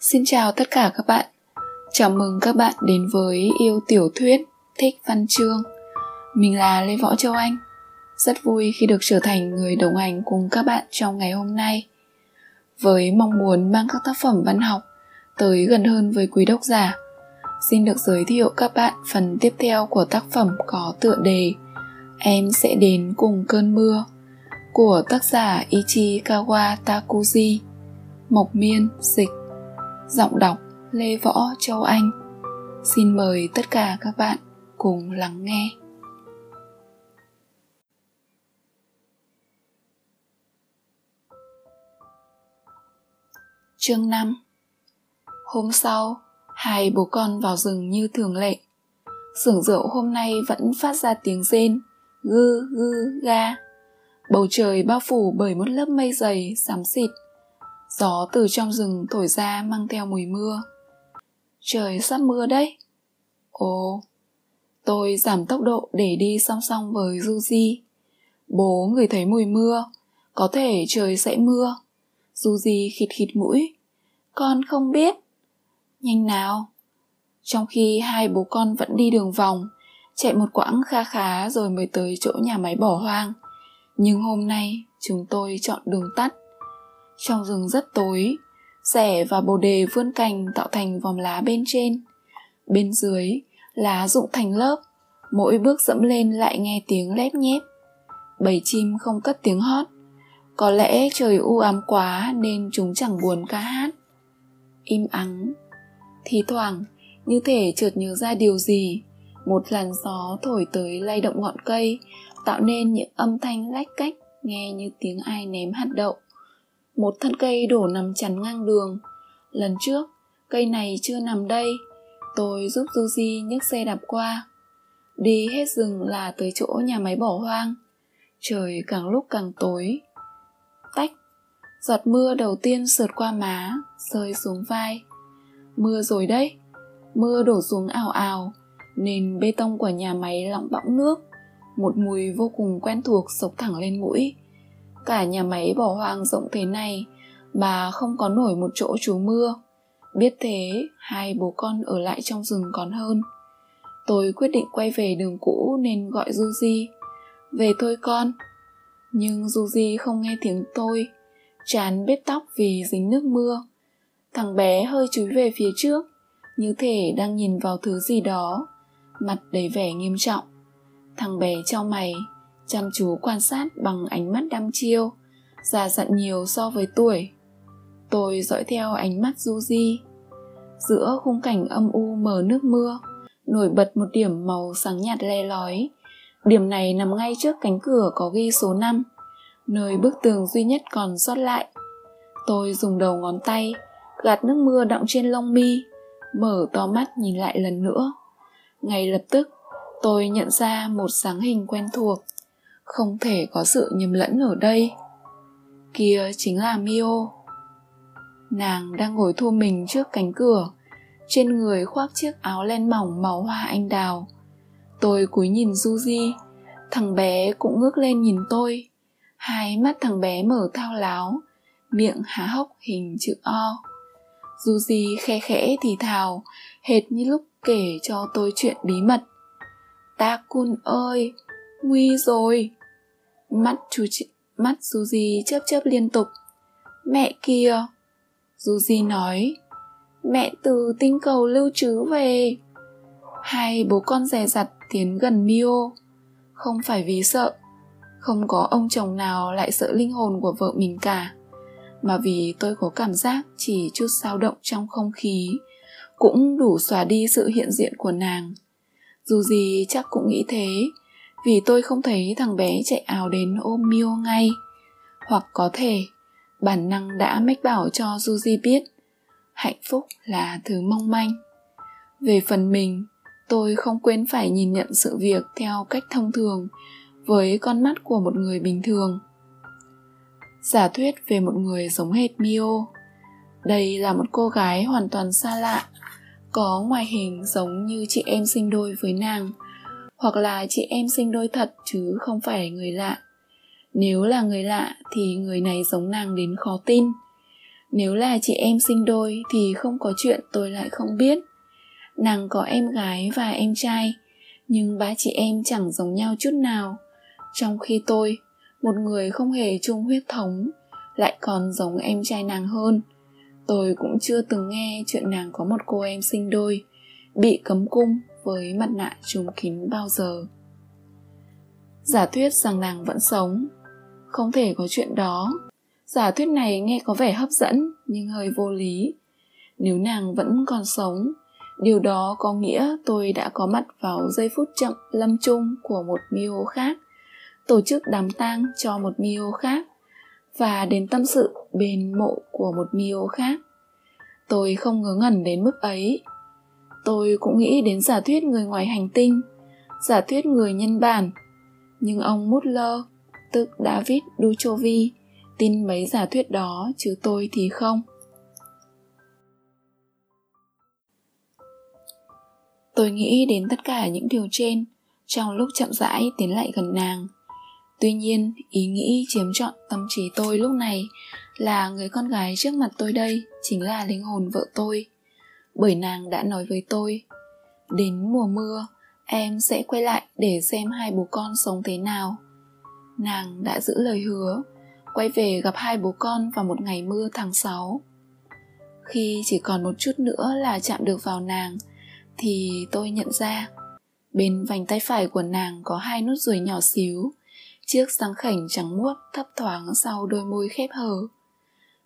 Xin chào tất cả các bạn. Chào mừng các bạn đến với yêu tiểu thuyết thích văn chương. Mình là Lê Võ Châu Anh. Rất vui khi được trở thành người đồng hành cùng các bạn trong ngày hôm nay. Với mong muốn mang các tác phẩm văn học tới gần hơn với quý độc giả, xin được giới thiệu các bạn phần tiếp theo của tác phẩm có tựa đề Em sẽ đến cùng cơn mưa của tác giả Ichikawa Takuji. Mộc Miên dịch Giọng đọc Lê Võ Châu Anh Xin mời tất cả các bạn cùng lắng nghe Chương 5 Hôm sau, hai bố con vào rừng như thường lệ. Sưởng rượu hôm nay vẫn phát ra tiếng rên, gư gư ga. Bầu trời bao phủ bởi một lớp mây dày, xám xịt, Gió từ trong rừng thổi ra mang theo mùi mưa. Trời sắp mưa đấy. Ồ, tôi giảm tốc độ để đi song song với Yuji. Bố người thấy mùi mưa, có thể trời sẽ mưa. Yuji khịt khịt mũi. Con không biết. Nhanh nào. Trong khi hai bố con vẫn đi đường vòng, chạy một quãng kha khá rồi mới tới chỗ nhà máy bỏ hoang. Nhưng hôm nay chúng tôi chọn đường tắt trong rừng rất tối, rẻ và bồ đề vươn cành tạo thành vòng lá bên trên. Bên dưới, lá rụng thành lớp, mỗi bước dẫm lên lại nghe tiếng lép nhép. Bầy chim không cất tiếng hót, có lẽ trời u ám quá nên chúng chẳng buồn ca hát. Im ắng, thì thoảng như thể chợt nhớ ra điều gì, một làn gió thổi tới lay động ngọn cây, tạo nên những âm thanh lách cách nghe như tiếng ai ném hạt đậu một thân cây đổ nằm chắn ngang đường. Lần trước, cây này chưa nằm đây, tôi giúp Suzy nhấc xe đạp qua. Đi hết rừng là tới chỗ nhà máy bỏ hoang. Trời càng lúc càng tối. Tách, giọt mưa đầu tiên sượt qua má, rơi xuống vai. Mưa rồi đấy, mưa đổ xuống ảo ảo nền bê tông của nhà máy lọng bõng nước. Một mùi vô cùng quen thuộc sộc thẳng lên mũi cả nhà máy bỏ hoang rộng thế này mà không có nổi một chỗ trú mưa. Biết thế, hai bố con ở lại trong rừng còn hơn. Tôi quyết định quay về đường cũ nên gọi Juji về thôi con. Nhưng Juji không nghe tiếng tôi. Chán bết tóc vì dính nước mưa. Thằng bé hơi chúi về phía trước. Như thể đang nhìn vào thứ gì đó. Mặt đầy vẻ nghiêm trọng. Thằng bé cho mày chăm chú quan sát bằng ánh mắt đăm chiêu, già dặn nhiều so với tuổi. Tôi dõi theo ánh mắt du di. Giữa khung cảnh âm u mờ nước mưa, nổi bật một điểm màu sáng nhạt le lói. Điểm này nằm ngay trước cánh cửa có ghi số 5 nơi bức tường duy nhất còn sót lại. Tôi dùng đầu ngón tay gạt nước mưa đọng trên lông mi, mở to mắt nhìn lại lần nữa. Ngay lập tức, tôi nhận ra một dáng hình quen thuộc không thể có sự nhầm lẫn ở đây. Kia chính là mio. Nàng đang ngồi thu mình trước cánh cửa, trên người khoác chiếc áo len mỏng màu hoa anh đào. Tôi cúi nhìn Juji thằng bé cũng ngước lên nhìn tôi. Hai mắt thằng bé mở thao láo, miệng há hốc hình chữ o. Juji khe khẽ thì thào, hệt như lúc kể cho tôi chuyện bí mật. Ta cun ơi, nguy rồi. Mắt chú chị, mắt Suzy chớp chớp liên tục. Mẹ kia. Suzy nói, mẹ từ tinh cầu lưu trứ về. Hai bố con dè dặt tiến gần Mio. Không phải vì sợ, không có ông chồng nào lại sợ linh hồn của vợ mình cả mà vì tôi có cảm giác chỉ chút dao động trong không khí cũng đủ xóa đi sự hiện diện của nàng dù gì chắc cũng nghĩ thế vì tôi không thấy thằng bé chạy ào đến ôm Mio ngay. Hoặc có thể bản năng đã mách bảo cho Suzy biết hạnh phúc là thứ mong manh. Về phần mình, tôi không quên phải nhìn nhận sự việc theo cách thông thường với con mắt của một người bình thường. Giả thuyết về một người giống hệt Mio. Đây là một cô gái hoàn toàn xa lạ, có ngoại hình giống như chị em sinh đôi với nàng – hoặc là chị em sinh đôi thật chứ không phải người lạ. Nếu là người lạ thì người này giống nàng đến khó tin. Nếu là chị em sinh đôi thì không có chuyện tôi lại không biết. Nàng có em gái và em trai, nhưng ba chị em chẳng giống nhau chút nào. Trong khi tôi, một người không hề chung huyết thống, lại còn giống em trai nàng hơn. Tôi cũng chưa từng nghe chuyện nàng có một cô em sinh đôi bị cấm cung với mặt nạ trùm kín bao giờ. Giả thuyết rằng nàng vẫn sống. Không thể có chuyện đó. Giả thuyết này nghe có vẻ hấp dẫn, nhưng hơi vô lý. Nếu nàng vẫn còn sống, điều đó có nghĩa tôi đã có mặt vào giây phút chậm lâm chung của một mio khác, tổ chức đám tang cho một mio khác, và đến tâm sự bên mộ của một mio khác. Tôi không ngớ ngẩn đến mức ấy tôi cũng nghĩ đến giả thuyết người ngoài hành tinh giả thuyết người nhân bản nhưng ông Mutler, tức David Duchovy, tin mấy giả thuyết đó chứ tôi thì không. Tôi nghĩ đến tất cả những điều trên trong lúc chậm rãi tiến lại gần nàng. Tuy nhiên, ý nghĩ chiếm trọn tâm trí tôi lúc này là người con gái trước mặt tôi đây chính là linh hồn vợ tôi. Bởi nàng đã nói với tôi, đến mùa mưa, em sẽ quay lại để xem hai bố con sống thế nào. Nàng đã giữ lời hứa, quay về gặp hai bố con vào một ngày mưa tháng 6. Khi chỉ còn một chút nữa là chạm được vào nàng, thì tôi nhận ra bên vành tay phải của nàng có hai nốt ruồi nhỏ xíu, chiếc răng khảnh trắng muốt thấp thoáng sau đôi môi khép hờ.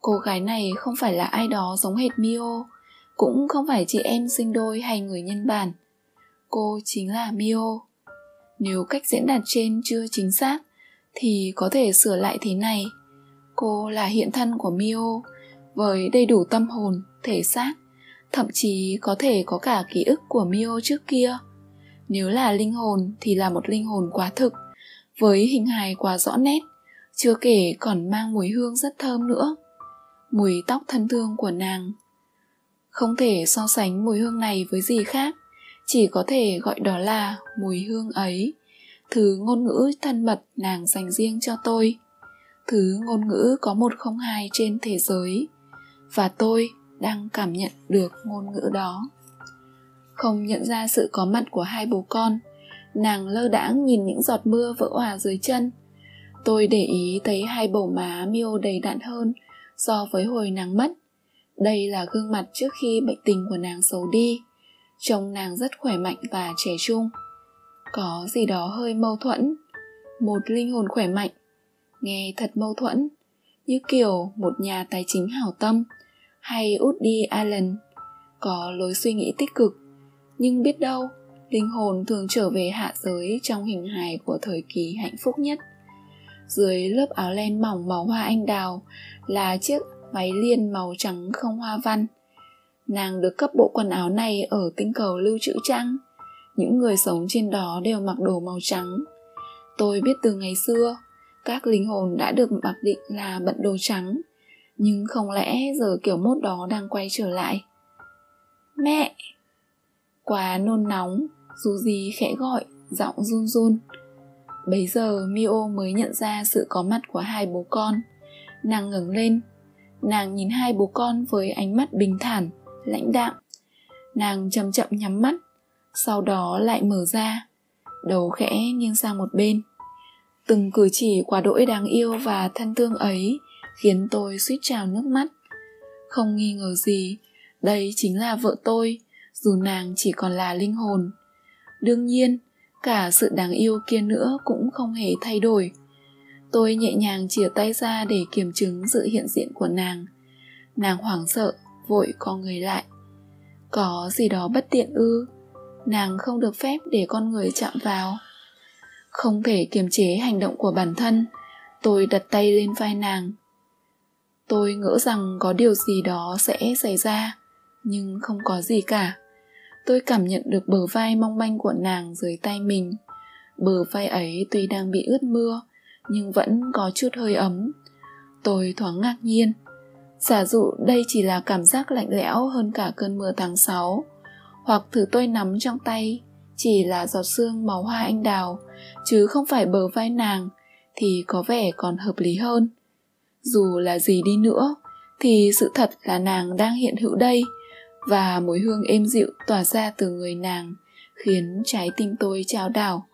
Cô gái này không phải là ai đó giống hệt Mio, cũng không phải chị em sinh đôi hay người nhân bản. Cô chính là Mio. Nếu cách diễn đạt trên chưa chính xác, thì có thể sửa lại thế này. Cô là hiện thân của Mio, với đầy đủ tâm hồn, thể xác thậm chí có thể có cả ký ức của Mio trước kia. Nếu là linh hồn thì là một linh hồn quá thực, với hình hài quá rõ nét, chưa kể còn mang mùi hương rất thơm nữa. Mùi tóc thân thương của nàng. Không thể so sánh mùi hương này với gì khác, chỉ có thể gọi đó là mùi hương ấy, thứ ngôn ngữ thân mật nàng dành riêng cho tôi, thứ ngôn ngữ có một không hai trên thế giới. Và tôi đang cảm nhận được ngôn ngữ đó. Không nhận ra sự có mặt của hai bố con nàng lơ đãng nhìn những giọt mưa vỡ hòa dưới chân. Tôi để ý thấy hai bầu má miêu đầy đặn hơn so với hồi nàng mất đây là gương mặt trước khi bệnh tình của nàng xấu đi. Trông nàng rất khỏe mạnh và trẻ trung. Có gì đó hơi mâu thuẫn. Một linh hồn khỏe mạnh. Nghe thật mâu thuẫn. Như kiểu một nhà tài chính hảo tâm. Hay Woody Allen có lối suy nghĩ tích cực. Nhưng biết đâu, linh hồn thường trở về hạ giới trong hình hài của thời kỳ hạnh phúc nhất. Dưới lớp áo len mỏng màu hoa anh đào là chiếc váy liên màu trắng không hoa văn. Nàng được cấp bộ quần áo này ở tinh cầu lưu trữ trăng những người sống trên đó đều mặc đồ màu trắng. Tôi biết từ ngày xưa, các linh hồn đã được mặc định là bận đồ trắng, nhưng không lẽ giờ kiểu mốt đó đang quay trở lại? Mẹ! Quá nôn nóng dù gì khẽ gọi, giọng run run. Bấy giờ mio mới nhận ra sự có mặt của hai bố con. Nàng ngẩng lên nàng nhìn hai bố con với ánh mắt bình thản, lãnh đạm. Nàng chậm chậm nhắm mắt, sau đó lại mở ra, đầu khẽ nghiêng sang một bên. Từng cử chỉ quá đỗi đáng yêu và thân thương ấy khiến tôi suýt trào nước mắt. Không nghi ngờ gì, đây chính là vợ tôi, dù nàng chỉ còn là linh hồn. Đương nhiên, cả sự đáng yêu kia nữa cũng không hề thay đổi tôi nhẹ nhàng chìa tay ra để kiểm chứng sự hiện diện của nàng. Nàng hoảng sợ, vội co người lại. Có gì đó bất tiện ư? Nàng không được phép để con người chạm vào. Không thể kiềm chế hành động của bản thân, tôi đặt tay lên vai nàng. Tôi ngỡ rằng có điều gì đó sẽ xảy ra, nhưng không có gì cả. Tôi cảm nhận được bờ vai mong manh của nàng dưới tay mình. Bờ vai ấy tuy đang bị ướt mưa nhưng vẫn có chút hơi ấm. Tôi thoáng ngạc nhiên. Giả dụ đây chỉ là cảm giác lạnh lẽo hơn cả cơn mưa tháng 6 hoặc thứ tôi nắm trong tay chỉ là giọt sương màu hoa anh đào, chứ không phải bờ vai nàng, thì có vẻ còn hợp lý hơn. Dù là gì đi nữa, thì sự thật là nàng đang hiện hữu đây, và mùi hương êm dịu tỏa ra từ người nàng, khiến trái tim tôi trao đảo.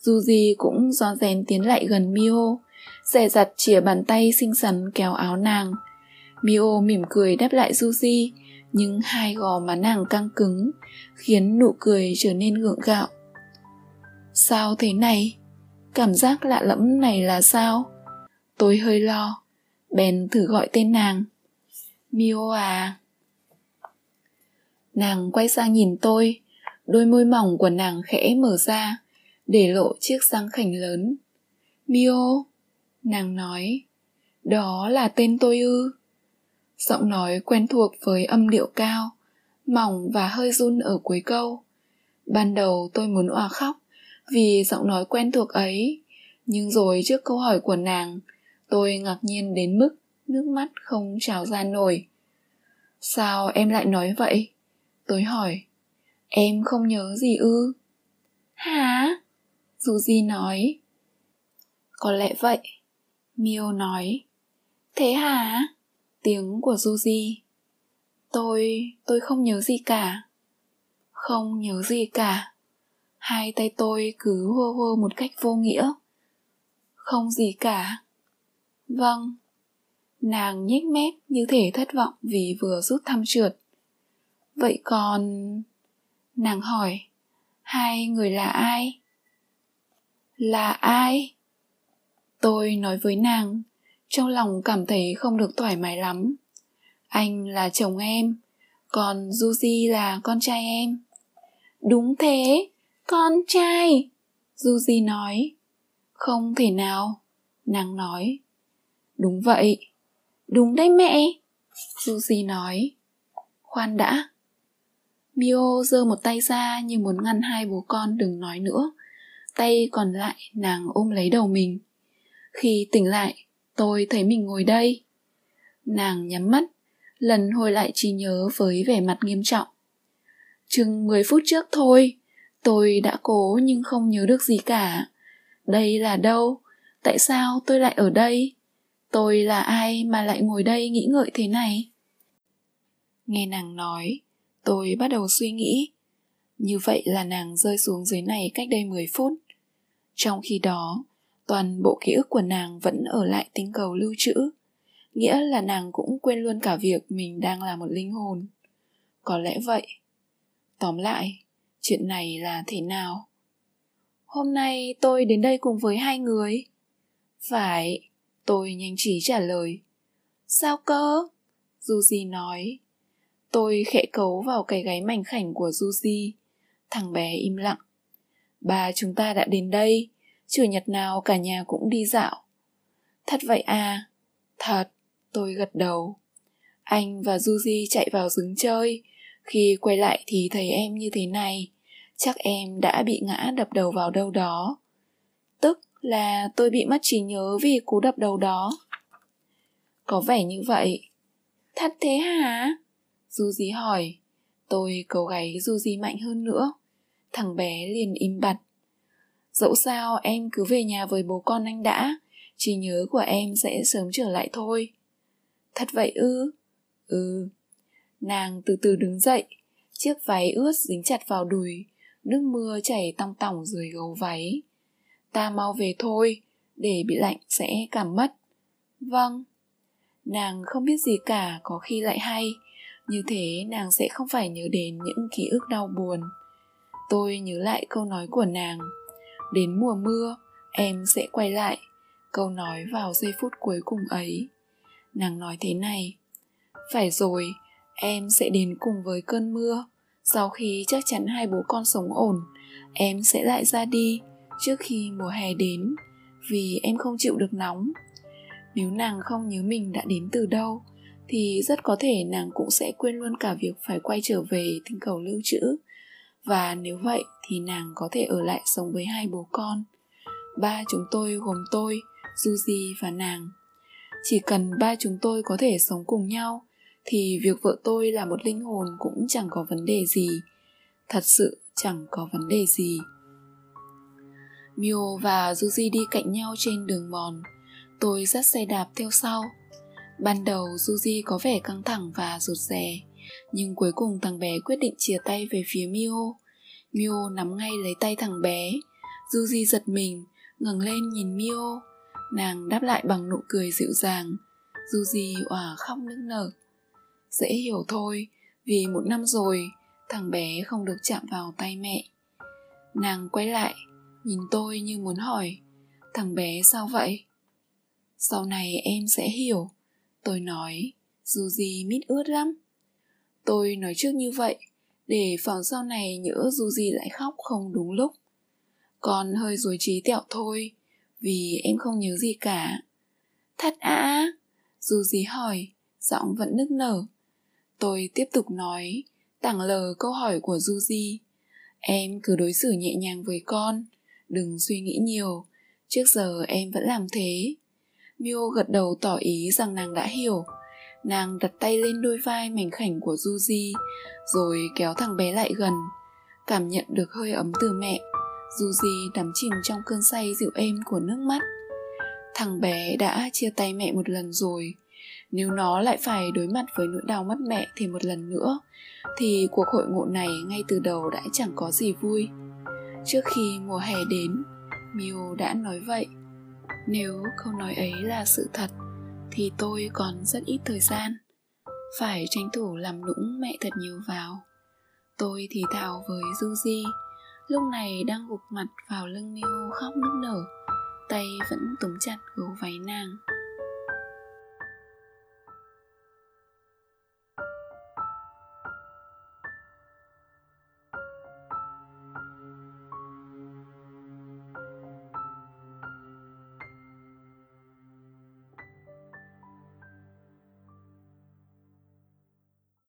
Duji cũng do rèn tiến lại gần Mio, dè dặt chìa bàn tay xinh xắn kéo áo nàng. Mio mỉm cười đáp lại Juji, nhưng hai gò má nàng căng cứng, khiến nụ cười trở nên gượng gạo. Sao thế này? Cảm giác lạ lẫm này là sao? Tôi hơi lo, bèn thử gọi tên nàng. Mio à? Nàng quay sang nhìn tôi, đôi môi mỏng của nàng khẽ mở ra, để lộ chiếc răng khảnh lớn. Mio, nàng nói, đó là tên tôi ư. Giọng nói quen thuộc với âm điệu cao, mỏng và hơi run ở cuối câu. Ban đầu tôi muốn òa khóc vì giọng nói quen thuộc ấy, nhưng rồi trước câu hỏi của nàng, tôi ngạc nhiên đến mức nước mắt không trào ra nổi. Sao em lại nói vậy? Tôi hỏi. Em không nhớ gì ư? Hả? Suzy nói. Có lẽ vậy. Mio nói. Thế hả? Tiếng của Suzy. Tôi, tôi không nhớ gì cả. Không nhớ gì cả. Hai tay tôi cứ hô hô một cách vô nghĩa. Không gì cả. Vâng. Nàng nhếch mép như thể thất vọng vì vừa rút thăm trượt. Vậy còn... Nàng hỏi, hai người là ai? Là ai? Tôi nói với nàng, trong lòng cảm thấy không được thoải mái lắm. Anh là chồng em, còn Yuji là con trai em. Đúng thế, con trai! Yuji nói. Không thể nào, nàng nói. Đúng vậy. Đúng đấy mẹ! Yuji nói. Khoan đã. Mio giơ một tay ra như muốn ngăn hai bố con đừng nói nữa tay còn lại nàng ôm lấy đầu mình. Khi tỉnh lại, tôi thấy mình ngồi đây. Nàng nhắm mắt, lần hồi lại trí nhớ với vẻ mặt nghiêm trọng. Chừng 10 phút trước thôi, tôi đã cố nhưng không nhớ được gì cả. Đây là đâu? Tại sao tôi lại ở đây? Tôi là ai mà lại ngồi đây nghĩ ngợi thế này? Nghe nàng nói, tôi bắt đầu suy nghĩ. Như vậy là nàng rơi xuống dưới này cách đây 10 phút trong khi đó, toàn bộ ký ức của nàng vẫn ở lại tinh cầu lưu trữ, nghĩa là nàng cũng quên luôn cả việc mình đang là một linh hồn. Có lẽ vậy. Tóm lại, chuyện này là thế nào? Hôm nay tôi đến đây cùng với hai người. Phải, tôi nhanh trí trả lời. Sao cơ? Yuji nói. Tôi khẽ cấu vào cái gáy mảnh khảnh của Yuji. Thằng bé im lặng bà chúng ta đã đến đây, chủ nhật nào cả nhà cũng đi dạo. Thật vậy à? Thật, tôi gật đầu. Anh và juji chạy vào rừng chơi, khi quay lại thì thấy em như thế này, chắc em đã bị ngã đập đầu vào đâu đó. Tức là tôi bị mất trí nhớ vì cú đập đầu đó. Có vẻ như vậy. Thật thế hả? juji hỏi. Tôi cầu gáy juji mạnh hơn nữa thằng bé liền im bặt. Dẫu sao em cứ về nhà với bố con anh đã, trí nhớ của em sẽ sớm trở lại thôi. Thật vậy ư? Ừ. Nàng từ từ đứng dậy, chiếc váy ướt dính chặt vào đùi, nước mưa chảy tong tỏng dưới gấu váy. Ta mau về thôi, để bị lạnh sẽ cảm mất. Vâng. Nàng không biết gì cả có khi lại hay, như thế nàng sẽ không phải nhớ đến những ký ức đau buồn tôi nhớ lại câu nói của nàng. Đến mùa mưa, em sẽ quay lại. Câu nói vào giây phút cuối cùng ấy. Nàng nói thế này. Phải rồi, em sẽ đến cùng với cơn mưa. Sau khi chắc chắn hai bố con sống ổn, em sẽ lại ra đi trước khi mùa hè đến, vì em không chịu được nóng. Nếu nàng không nhớ mình đã đến từ đâu, thì rất có thể nàng cũng sẽ quên luôn cả việc phải quay trở về tinh cầu lưu trữ và nếu vậy thì nàng có thể ở lại sống với hai bố con. Ba chúng tôi gồm tôi Suzy và nàng. Chỉ cần ba chúng tôi có thể sống cùng nhau thì việc vợ tôi là một linh hồn cũng chẳng có vấn đề gì. Thật sự chẳng có vấn đề gì. Mio và Suzy đi cạnh nhau trên đường mòn. Tôi dắt xe đạp theo sau. Ban đầu Suzy có vẻ căng thẳng và rụt rè, nhưng cuối cùng thằng bé quyết định chia tay về phía Mio. Mio nắm ngay lấy tay thằng bé. Suzy giật mình, ngẩng lên nhìn Mio. Nàng đáp lại bằng nụ cười dịu dàng. Suzy òa khóc nức nở. Dễ hiểu thôi, vì một năm rồi, thằng bé không được chạm vào tay mẹ. Nàng quay lại, nhìn tôi như muốn hỏi, thằng bé sao vậy? Sau này em sẽ hiểu Tôi nói, dù gì mít ướt lắm. Tôi nói trước như vậy, để phòng sau này nhỡ dù gì lại khóc không đúng lúc. Còn hơi dối trí tẹo thôi, vì em không nhớ gì cả. Thật à? Dù gì hỏi, giọng vẫn nức nở. Tôi tiếp tục nói, tảng lờ câu hỏi của Duzi. Em cứ đối xử nhẹ nhàng với con, đừng suy nghĩ nhiều. Trước giờ em vẫn làm thế. Miu gật đầu tỏ ý rằng nàng đã hiểu. Nàng đặt tay lên đôi vai mảnh khảnh của Juji, rồi kéo thằng bé lại gần. Cảm nhận được hơi ấm từ mẹ, Juji đắm chìm trong cơn say dịu êm của nước mắt. Thằng bé đã chia tay mẹ một lần rồi, nếu nó lại phải đối mặt với nỗi đau mất mẹ thêm một lần nữa, thì cuộc hội ngộ này ngay từ đầu đã chẳng có gì vui. Trước khi mùa hè đến, Miu đã nói vậy nếu câu nói ấy là sự thật thì tôi còn rất ít thời gian. Phải tranh thủ làm nũng mẹ thật nhiều vào. Tôi thì thào với Duji lúc này đang gục mặt vào lưng Miu khóc nức nở, tay vẫn túm chặt gấu váy nàng.